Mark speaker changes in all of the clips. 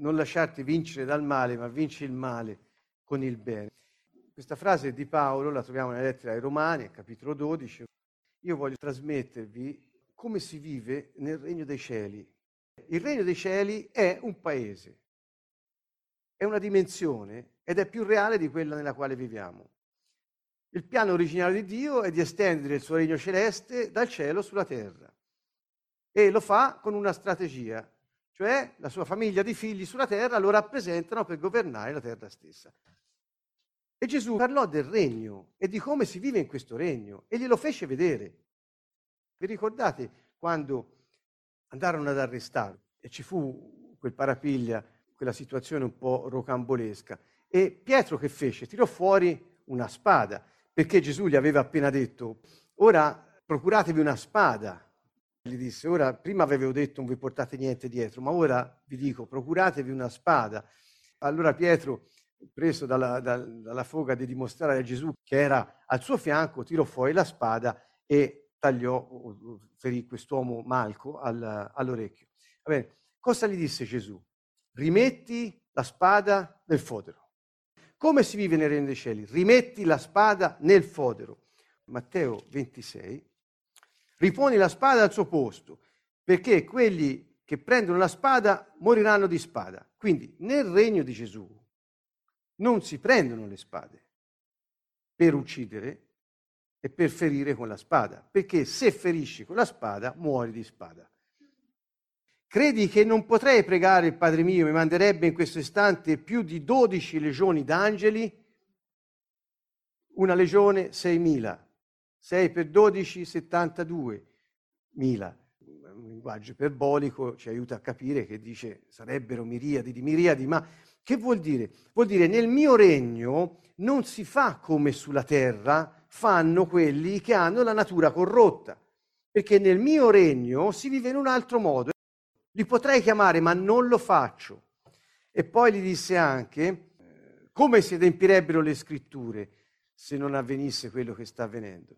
Speaker 1: non lasciarti vincere dal male, ma vinci il male con il bene. Questa frase di Paolo la troviamo nella lettera ai Romani, capitolo 12. Io voglio trasmettervi come si vive nel regno dei cieli. Il regno dei cieli è un paese, è una dimensione ed è più reale di quella nella quale viviamo. Il piano originale di Dio è di estendere il suo regno celeste dal cielo sulla terra e lo fa con una strategia, cioè la sua famiglia di figli sulla terra lo rappresentano per governare la terra stessa. E Gesù parlò del regno e di come si vive in questo regno e glielo fece vedere. Vi ricordate quando andarono ad arrestarlo e ci fu quel parapiglia, quella situazione un po' rocambolesca? E Pietro che fece? Tirò fuori una spada, perché Gesù gli aveva appena detto, ora procuratevi una spada gli disse, ora prima avevo detto non vi portate niente dietro, ma ora vi dico procuratevi una spada. Allora Pietro, preso dalla, dalla foga di dimostrare a Gesù che era al suo fianco, tirò fuori la spada e tagliò, ferì quest'uomo Malco al, all'orecchio. Bene, cosa gli disse Gesù? Rimetti la spada nel fodero. Come si vive nel regno dei cieli? Rimetti la spada nel fodero. Matteo 26, riponi la spada al suo posto, perché quelli che prendono la spada moriranno di spada. Quindi nel regno di Gesù non si prendono le spade per uccidere e per ferire con la spada, perché se ferisci con la spada muori di spada. Credi che non potrei pregare il Padre mio, mi manderebbe in questo istante più di 12 legioni d'angeli? Una legione 6.000, 6 per 12, 72 mila. Un linguaggio iperbolico ci aiuta a capire che dice sarebbero miriadi di miriadi, ma che vuol dire? Vuol dire nel mio regno non si fa come sulla terra fanno quelli che hanno la natura corrotta, perché nel mio regno si vive in un altro modo. Li potrei chiamare, ma non lo faccio. E poi gli disse anche eh, come si adempirebbero le scritture se non avvenisse quello che sta avvenendo.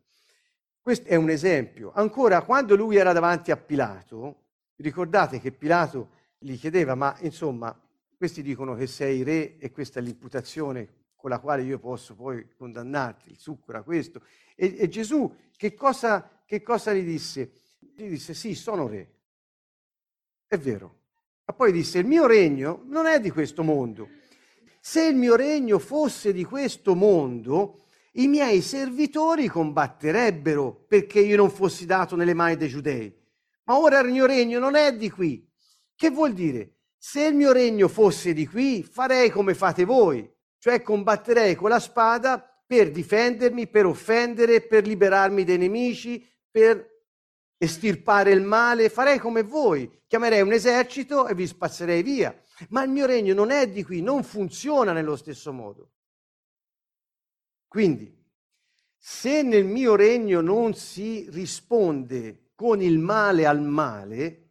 Speaker 1: Questo è un esempio. Ancora, quando lui era davanti a Pilato, ricordate che Pilato gli chiedeva, ma insomma, questi dicono che sei re e questa è l'imputazione con la quale io posso poi condannarti, il succo era questo. E, e Gesù che cosa, che cosa gli disse? Gli disse, sì, sono re. È vero. Ma poi disse, il mio regno non è di questo mondo. Se il mio regno fosse di questo mondo, i miei servitori combatterebbero perché io non fossi dato nelle mani dei giudei. Ma ora il mio regno non è di qui. Che vuol dire? Se il mio regno fosse di qui, farei come fate voi, cioè combatterei con la spada per difendermi, per offendere, per liberarmi dai nemici, per estirpare il male, farei come voi, chiamerei un esercito e vi spazzerei via. Ma il mio regno non è di qui, non funziona nello stesso modo. Quindi, se nel mio regno non si risponde con il male al male,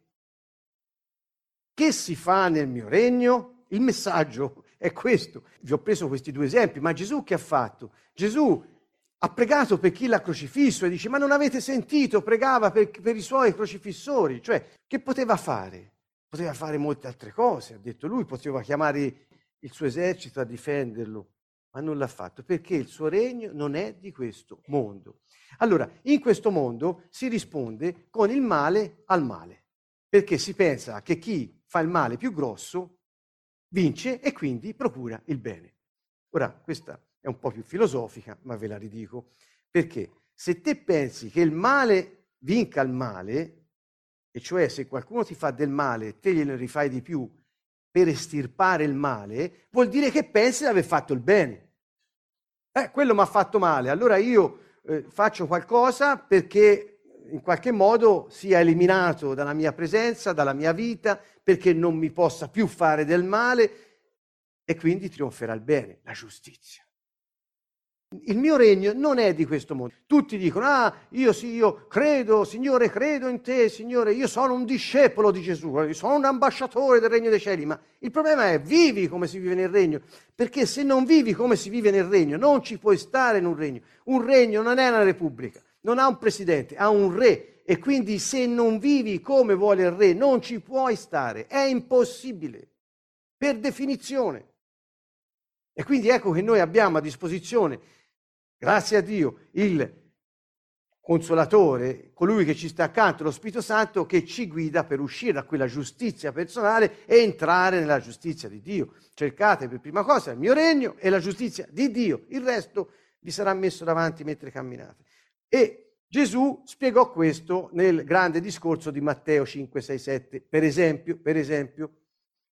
Speaker 1: che si fa nel mio regno? Il messaggio è questo. Vi ho preso questi due esempi, ma Gesù che ha fatto? Gesù ha pregato per chi l'ha crocifisso e dice ma non avete sentito, pregava per, per, i suoi crocifissori, cioè che poteva fare? Poteva fare molte altre cose, ha detto lui, poteva chiamare il suo esercito a difenderlo, ma non l'ha fatto perché il suo regno non è di questo mondo. Allora, in questo mondo si risponde con il male al male, perché si pensa che chi fa il male più grosso vince e quindi procura il bene. Ora, questa è un po' più filosofica, ma ve la ridico, perché se te pensi che il male vinca il male, e cioè se qualcuno ti fa del male e te glielo rifai di più, per estirpare il male, vuol dire che pensi di aver fatto il bene. Eh, quello mi ha fatto male, allora io eh, faccio qualcosa perché in qualche modo sia eliminato dalla mia presenza, dalla mia vita, perché non mi possa più fare del male e quindi trionferà il bene, la giustizia. Il mio regno non è di questo mondo. Tutti dicono, ah, io sì, io credo, Signore, credo in te, Signore, io sono un discepolo di Gesù, io sono un ambasciatore del regno dei cieli, ma il problema è vivi come si vive nel regno, perché se non vivi come si vive nel regno, non ci puoi stare in un regno. Un regno non è una repubblica, non ha un presidente, ha un re e quindi se non vivi come vuole il re, non ci puoi stare, è impossibile. per definizione. E quindi ecco che noi abbiamo a disposizione, grazie a Dio, il consolatore, colui che ci sta accanto, lo Spirito Santo, che ci guida per uscire da quella giustizia personale e entrare nella giustizia di Dio. Cercate per prima cosa il mio regno e la giustizia di Dio, il resto vi sarà messo davanti mentre camminate. E Gesù spiegò questo nel grande discorso di Matteo 5, 6, 7, per esempio, per esempio,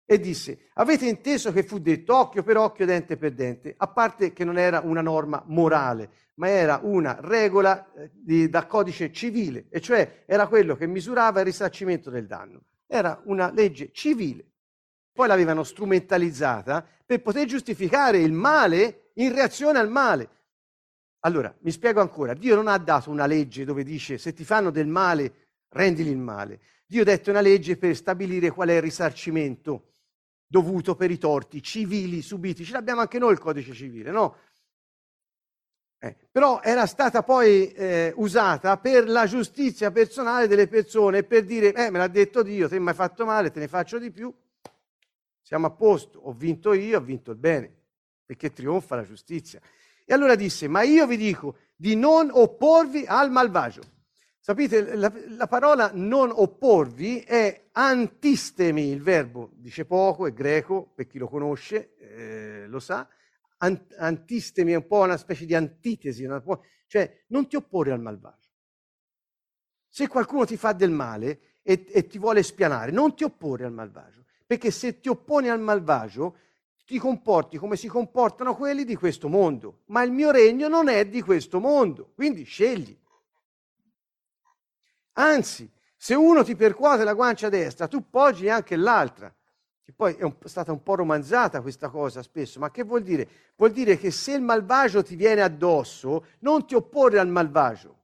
Speaker 1: e disse, avete inteso che fu detto occhio per occhio, dente per dente, a parte che non era una norma morale, ma era una regola eh, di, da codice civile, e cioè era quello che misurava il risarcimento del danno. Era una legge civile. Poi l'avevano strumentalizzata per poter giustificare il male in reazione al male. Allora, mi spiego ancora, Dio non ha dato una legge dove dice se ti fanno del male, rendili il male. Dio ha detto una legge per stabilire qual è il risarcimento dovuto per i torti civili subiti. Ce l'abbiamo anche noi il codice civile, no? Eh, però era stata poi eh, usata per la giustizia personale delle persone, per dire, eh, me l'ha detto Dio, te mi hai fatto male, te ne faccio di più, siamo a posto, ho vinto io, ho vinto il bene, perché trionfa la giustizia. E allora disse, ma io vi dico di non opporvi al malvagio. Sapete, la, la, parola non opporvi è antistemi, il verbo dice poco, è greco, per chi lo conosce eh, lo sa. Ant, antistemi è un po' una specie di antitesi, una, cioè non ti opporre al malvagio. Se qualcuno ti fa del male e, e ti vuole spianare, non ti opporre al malvagio, perché se ti opponi al malvagio ti comporti come si comportano quelli di questo mondo, ma il mio regno non è di questo mondo, quindi scegli. Anzi, se uno ti percuote la guancia destra, tu poggi anche l'altra. Che poi è un, stata un po' romanzata questa cosa spesso, ma che vuol dire? Vuol dire che se il malvagio ti viene addosso, non ti opporre al malvagio.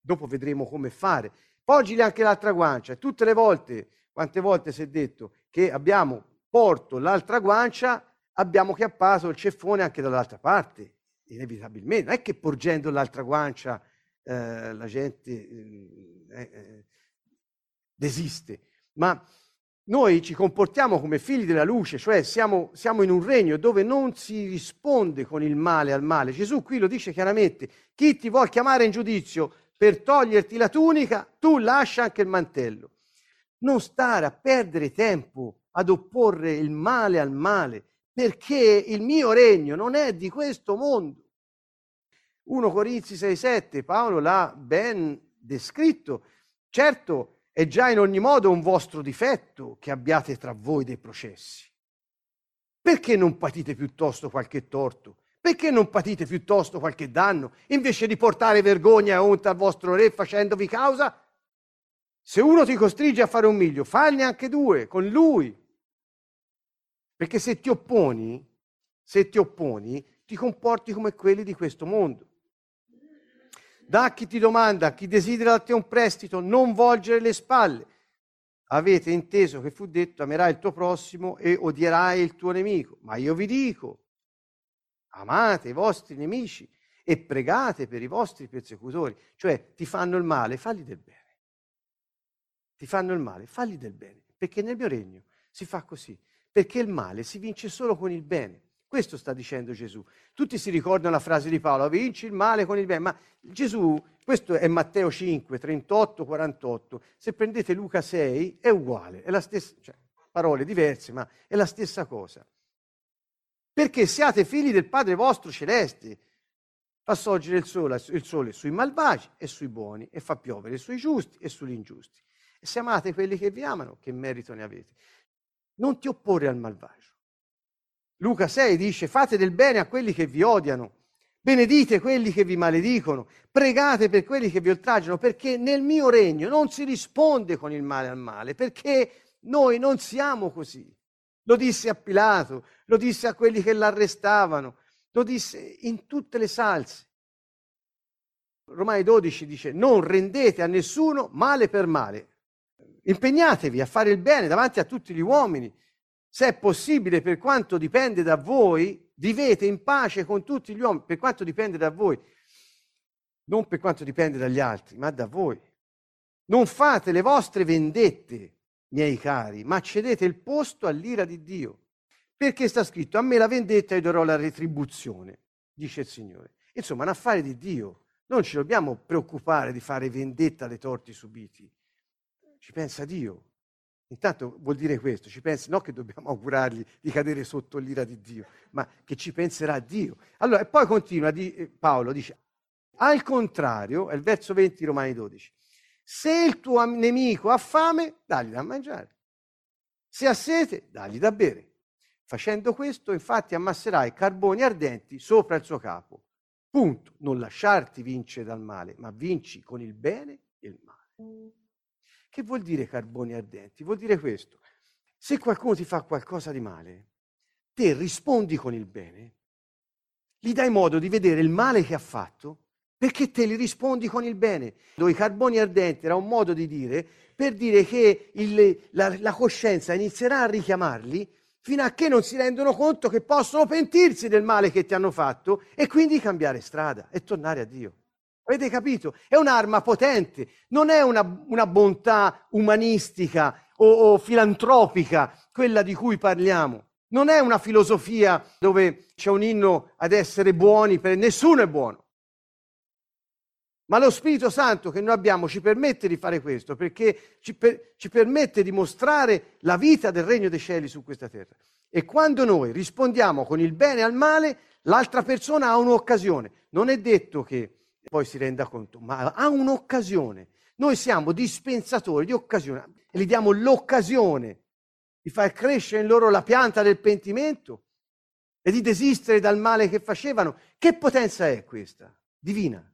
Speaker 1: Dopo vedremo come fare. Poggili anche l'altra guancia. Tutte le volte, quante volte si è detto che abbiamo porto l'altra guancia, abbiamo chiappato il ceffone anche dall'altra parte, inevitabilmente. Non è che porgendo l'altra guancia eh, la gente eh, desiste, ma noi ci comportiamo come figli della luce, cioè siamo, siamo, in un regno dove non si risponde con il male al male. Gesù qui lo dice chiaramente, chi ti vuol chiamare in giudizio per toglierti la tunica, tu lascia anche il mantello. Non stare a perdere tempo ad opporre il male al male, perché il mio regno non è di questo mondo. 1 Corinzi 6,7 Paolo l'ha ben descritto. Certo, è già in ogni modo un vostro difetto che abbiate tra voi dei processi. Perché non patite piuttosto qualche torto? Perché non patite piuttosto qualche danno, invece di portare vergogna e onta al vostro re facendovi causa? Se uno ti costringe a fare un miglio, falne anche due con lui. Perché se ti opponi, se ti opponi, ti comporti come quelli di questo mondo. Da chi ti domanda, a chi desidera da te un prestito, non volgere le spalle. Avete inteso che fu detto amerai il tuo prossimo e odierai il tuo nemico. Ma io vi dico, amate i vostri nemici e pregate per i vostri persecutori. Cioè ti fanno il male, falli del bene. Ti fanno il male, falli del bene. Perché nel mio regno si fa così. Perché il male si vince solo con il bene. Questo sta dicendo Gesù. Tutti si ricordano la frase di Paolo, vinci il male con il bene, ma Gesù, questo è Matteo 5, 38, 48, se prendete Luca 6 è uguale, è la stessa, cioè, parole diverse, ma è la stessa cosa. Perché siate figli del Padre vostro celeste, fa sorgere il sole, il sole sui malvagi e sui buoni e fa piovere sui giusti e sugli ingiusti. E se amate quelli che vi amano, che merito ne avete? Non ti opporre al malvagio Luca 6 dice fate del bene a quelli che vi odiano, benedite quelli che vi maledicono, pregate per quelli che vi oltraggiano, perché nel mio regno non si risponde con il male al male, perché noi non siamo così. Lo disse a Pilato, lo disse a quelli che l'arrestavano, lo disse in tutte le salse. Romani 12 dice non rendete a nessuno male per male, impegnatevi a fare il bene davanti a tutti gli uomini se è possibile, per quanto dipende da voi, vivete in pace con tutti gli uomini, per quanto dipende da voi, non per quanto dipende dagli altri, ma da voi. Non fate le vostre vendette, miei cari, ma cedete il posto all'ira di Dio. perché sta scritto a me la vendetta e darò la retribuzione, dice il Signore. Insomma, un affare di Dio. Non ci dobbiamo preoccupare di fare vendetta dei torti subiti. Ci pensa Dio. Intanto vuol dire questo, ci pensa, non che dobbiamo augurargli di cadere sotto l'ira di Dio, ma che ci penserà Dio. Allora, e poi continua, di, eh, Paolo dice, al contrario, è il verso 20 Romani 12, se il tuo nemico ha fame, dagli da mangiare. Se ha sete, dagli da bere. Facendo questo, infatti, ammasserai carboni ardenti sopra il suo capo. Punto. Non lasciarti vincere dal male, ma vinci con il bene e il male. Che vuol dire carboni ardenti? Vuol dire questo. Se qualcuno ti fa qualcosa di male, te rispondi con il bene, gli dai modo di vedere il male che ha fatto, perché te li rispondi con il bene. I carboni ardenti era un modo di dire per dire che il, la, la coscienza inizierà a richiamarli fino a che non si rendono conto che possono pentirsi del male che ti hanno fatto e quindi cambiare strada e tornare a Dio. Avete capito? È un'arma potente, non è una, una bontà umanistica o, o filantropica quella di cui parliamo. Non è una filosofia dove c'è un inno ad essere buoni, per nessuno è buono. Ma lo Spirito Santo che noi abbiamo ci permette di fare questo perché ci, per, ci, permette di mostrare la vita del regno dei cieli su questa terra. E quando noi rispondiamo con il bene al male, l'altra persona ha un'occasione. Non è detto che poi si renda conto, ma ha un'occasione. Noi siamo dispensatori di occasione e gli diamo l'occasione di far crescere in loro la pianta del pentimento e di desistere dal male che facevano. Che potenza è questa? Divina.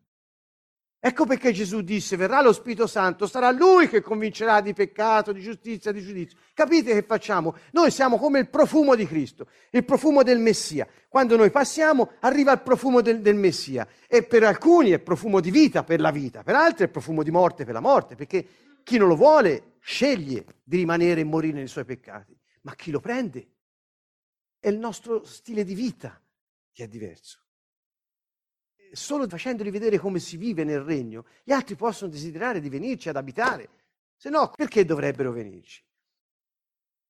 Speaker 1: Ecco perché Gesù disse, verrà lo Spirito Santo, sarà Lui che convincerà di peccato, di giustizia, di giudizio. Capite che facciamo? Noi siamo come il profumo di Cristo, il profumo del Messia. Quando noi passiamo arriva il profumo del, del Messia e per alcuni è profumo di vita per la vita, per altri è profumo di morte per la morte, perché chi non lo vuole sceglie di rimanere e morire nei suoi peccati, ma chi lo prende è il nostro stile di vita che è diverso solo facendoli vedere come si vive nel regno, gli altri possono desiderare di venirci ad abitare. Se no, perché dovrebbero venirci?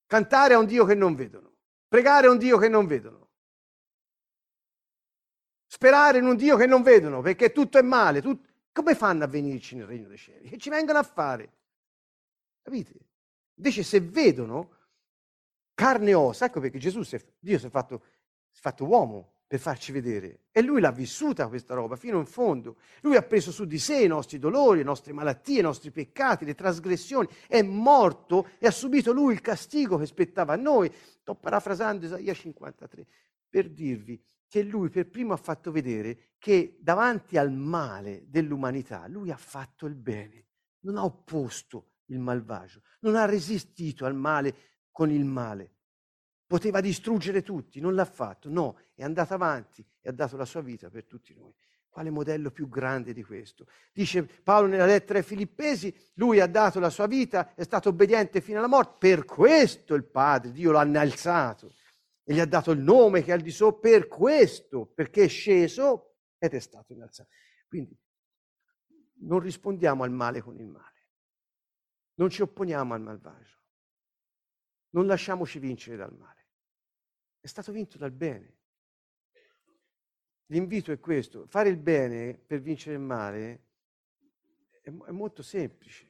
Speaker 1: Cantare a un Dio che non vedono, pregare a un Dio che non vedono, sperare in un Dio che non vedono, perché tutto è male. Tutto... Come fanno a venirci nel regno dei cieli? Che ci vengono a fare? Capite? Invece se vedono carne e ossa, ecco perché Gesù, Dio si è fatto, si è fatto uomo, per farci vedere. E lui l'ha vissuta questa roba fino in fondo. Lui ha preso su di sé i nostri dolori, le nostre malattie, i nostri peccati, le trasgressioni. È morto e ha subito lui il castigo che spettava a noi. Sto parafrasando Isaia 53 per dirvi che lui per primo ha fatto vedere che davanti al male dell'umanità lui ha fatto il bene, non ha opposto il malvagio, non ha resistito al male con il male, poteva distruggere tutti, non l'ha fatto, no, è andato avanti e ha dato la sua vita per tutti noi. Quale modello più grande di questo? Dice Paolo nella lettera ai Filippesi, lui ha dato la sua vita, è stato obbediente fino alla morte, per questo il Padre, Dio lo ha innalzato e gli ha dato il nome che è al di sopra, per questo, perché è sceso ed è stato innalzato. Quindi non rispondiamo al male con il male, non ci opponiamo al malvagio, non lasciamoci vincere dal male è stato vinto dal bene. L'invito è questo, fare il bene per vincere il male è, è molto semplice.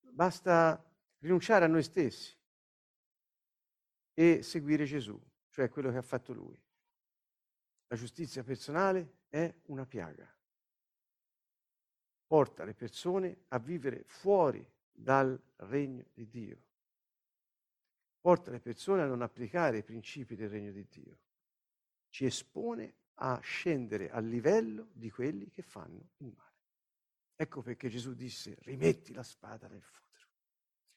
Speaker 1: Basta rinunciare a noi stessi e seguire Gesù, cioè quello che ha fatto lui. La giustizia personale è una piaga. Porta le persone a vivere fuori dal regno di Dio porta le persone a non applicare i principi del regno di Dio, ci espone a scendere al livello di quelli che fanno il male. Ecco perché Gesù disse rimetti la spada nel fodero.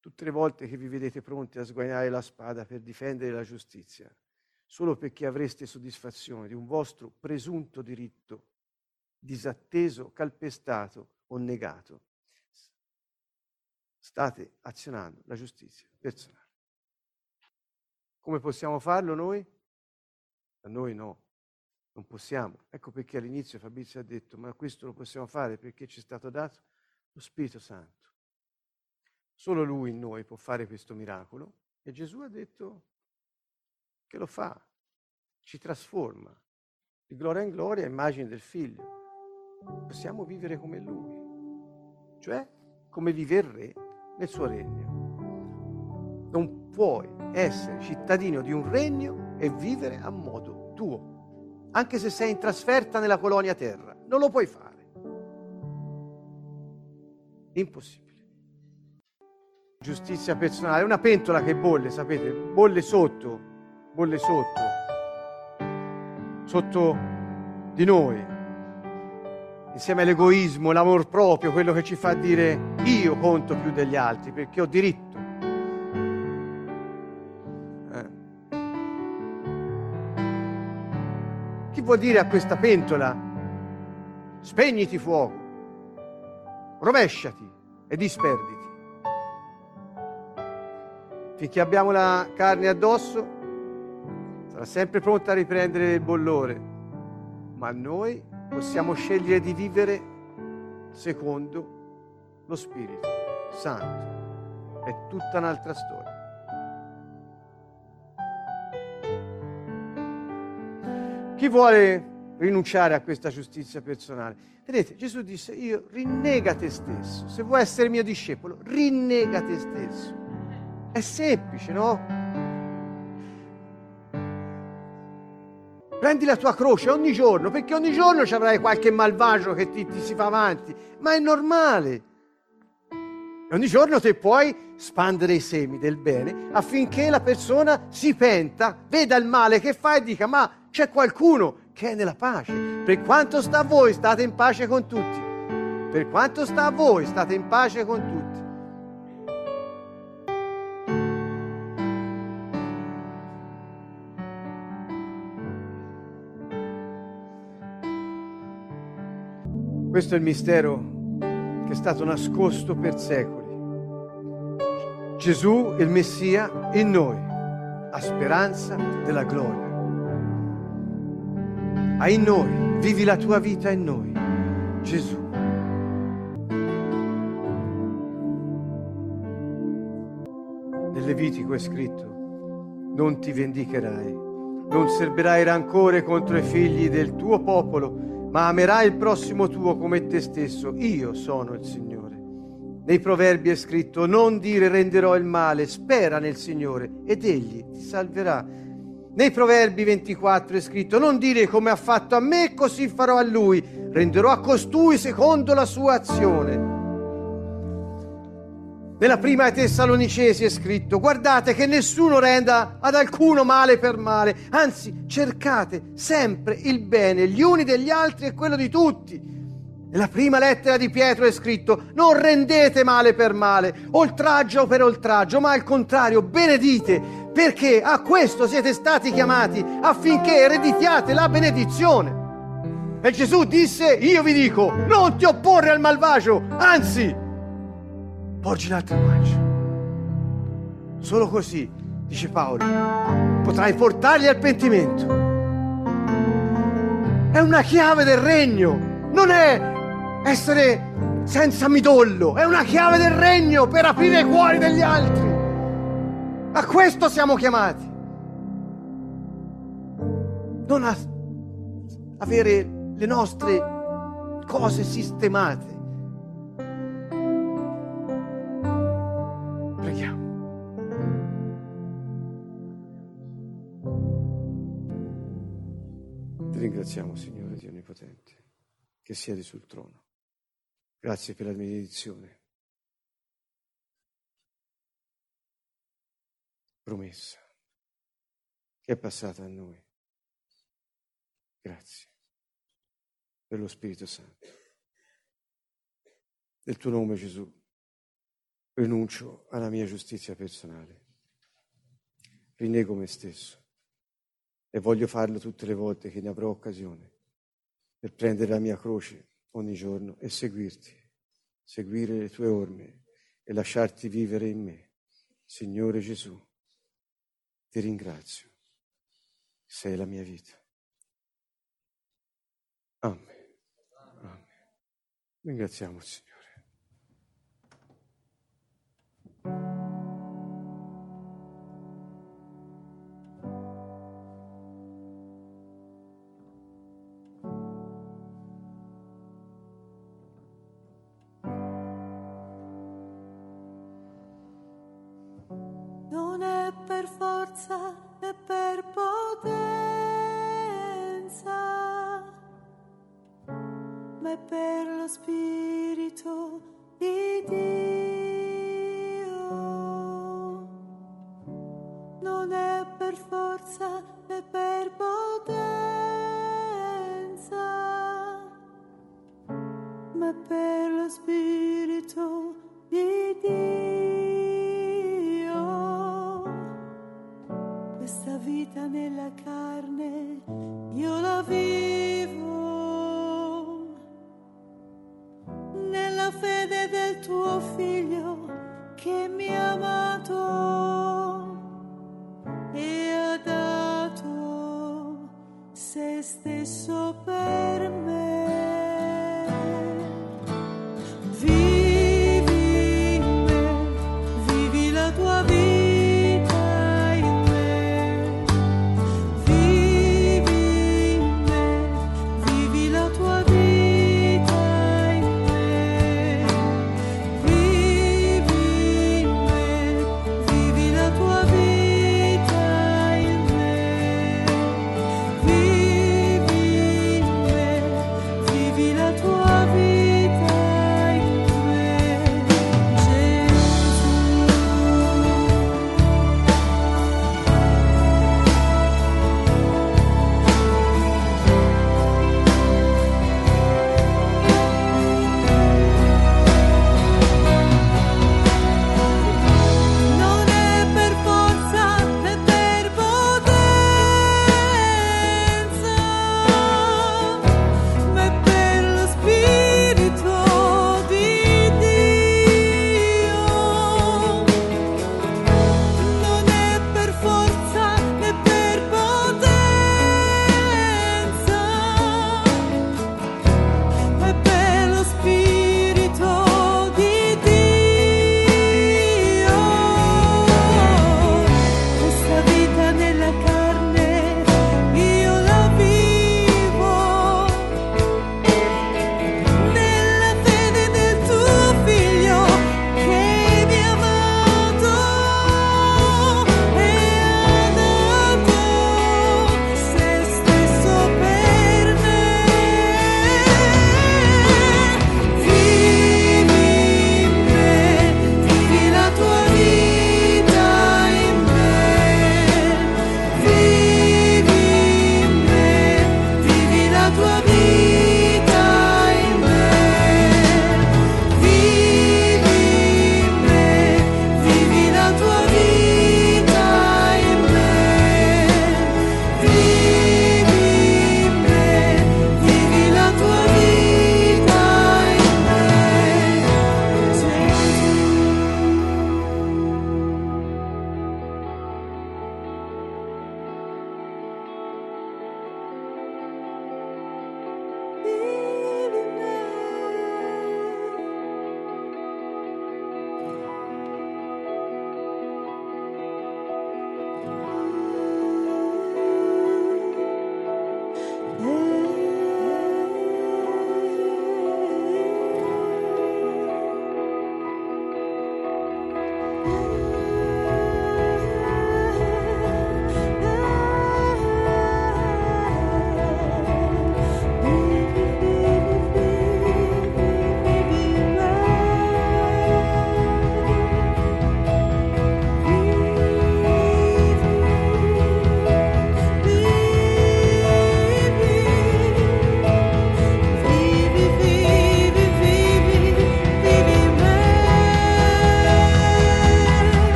Speaker 1: Tutte le volte che vi vedete pronti a sguagliare la spada per difendere la giustizia, solo perché avreste soddisfazione di un vostro presunto diritto disatteso, calpestato o negato, state azionando la giustizia personale. Come possiamo farlo noi? A noi no, non possiamo. Ecco perché all'inizio Fabrizio ha detto, ma questo lo possiamo fare perché ci è stato dato lo Spirito Santo. Solo Lui in noi può fare questo miracolo. E Gesù ha detto, che lo fa, ci trasforma di gloria in gloria, immagine del figlio. Possiamo vivere come lui, cioè come vive il re nel suo regno. Non puoi essere cittadino di un regno e vivere a modo tuo, anche se sei in trasferta nella colonia terra. Non lo puoi fare. Impossibile. Giustizia personale, una pentola che bolle, sapete, bolle sotto, bolle sotto, sotto di noi, insieme all'egoismo, l'amor proprio, quello che ci fa dire io conto più degli altri perché ho diritto. Chi vuol dire a questa pentola? Spegniti fuoco, rovesciati e disperditi. Finché abbiamo la carne addosso, sarà sempre pronta a riprendere il bollore, ma noi possiamo scegliere di vivere secondo lo Spirito Santo. È tutta un'altra storia. Chi vuole rinunciare a questa giustizia personale? Vedete, Gesù disse, io rinnega te stesso. Se vuoi essere mio discepolo, rinnega te stesso. È semplice, no? Prendi la tua croce ogni giorno, perché ogni giorno ci avrai qualche malvagio che ti, ti si fa avanti, ma è normale. E ogni giorno te puoi spandere i semi del bene affinché la persona si penta, veda il male che fa e dica ma c'è qualcuno che è nella pace. Per quanto sta a voi state in pace con tutti. Per quanto sta a voi state in pace con tutti. Questo è il mistero che è stato nascosto per secoli. Gesù, il Messia, in noi, a speranza della gloria. In noi, vivi la tua vita in noi, Gesù. Nel Levitico è scritto, non ti vendicherai, non serberai rancore contro i figli del tuo popolo, ma amerai il prossimo tuo come te stesso. Io sono il Signore. Nei proverbi è scritto, non dire renderò il male, spera nel Signore ed Egli ti salverà. Nei proverbi 24 è scritto, non dire come ha fatto a me, così farò a lui, renderò a costui secondo la sua azione. Nella prima Tessalonicesi è scritto, guardate che nessuno renda ad alcuno male per male, anzi cercate sempre il bene gli uni degli altri e quello di tutti. Nella prima lettera di Pietro è scritto, non rendete male per male, oltraggio per oltraggio, ma al contrario, benedite, perché a questo siete stati chiamati affinché ereditiate la benedizione. E Gesù disse, io vi dico, non ti opporre al malvagio, anzi, porgi l'altra guancia. Solo così, dice Paolo, potrai portarli al pentimento. È una chiave del regno, non è essere senza midollo, è una chiave del regno per aprire i cuori degli altri. A questo siamo chiamati. Non a avere le nostre cose sistemate ringraziamo, Signore Dio Onnipotente, che siedi sul trono. Grazie per la benedizione. Promessa che è passata a noi. Grazie per lo Spirito Santo. Nel tuo nome, Gesù, rinuncio alla mia giustizia personale. Rinnego me stesso e voglio farlo tutte le volte che ne avrò occasione per prendere la mia croce ogni giorno e seguirti, seguire le tue orme e lasciarti vivere in me. Signore Gesù, ti ringrazio, sei la mia vita. Amen. Amen. Ringraziamo il Signore. ma è per lo spirito.
Speaker 2: Stesso per me.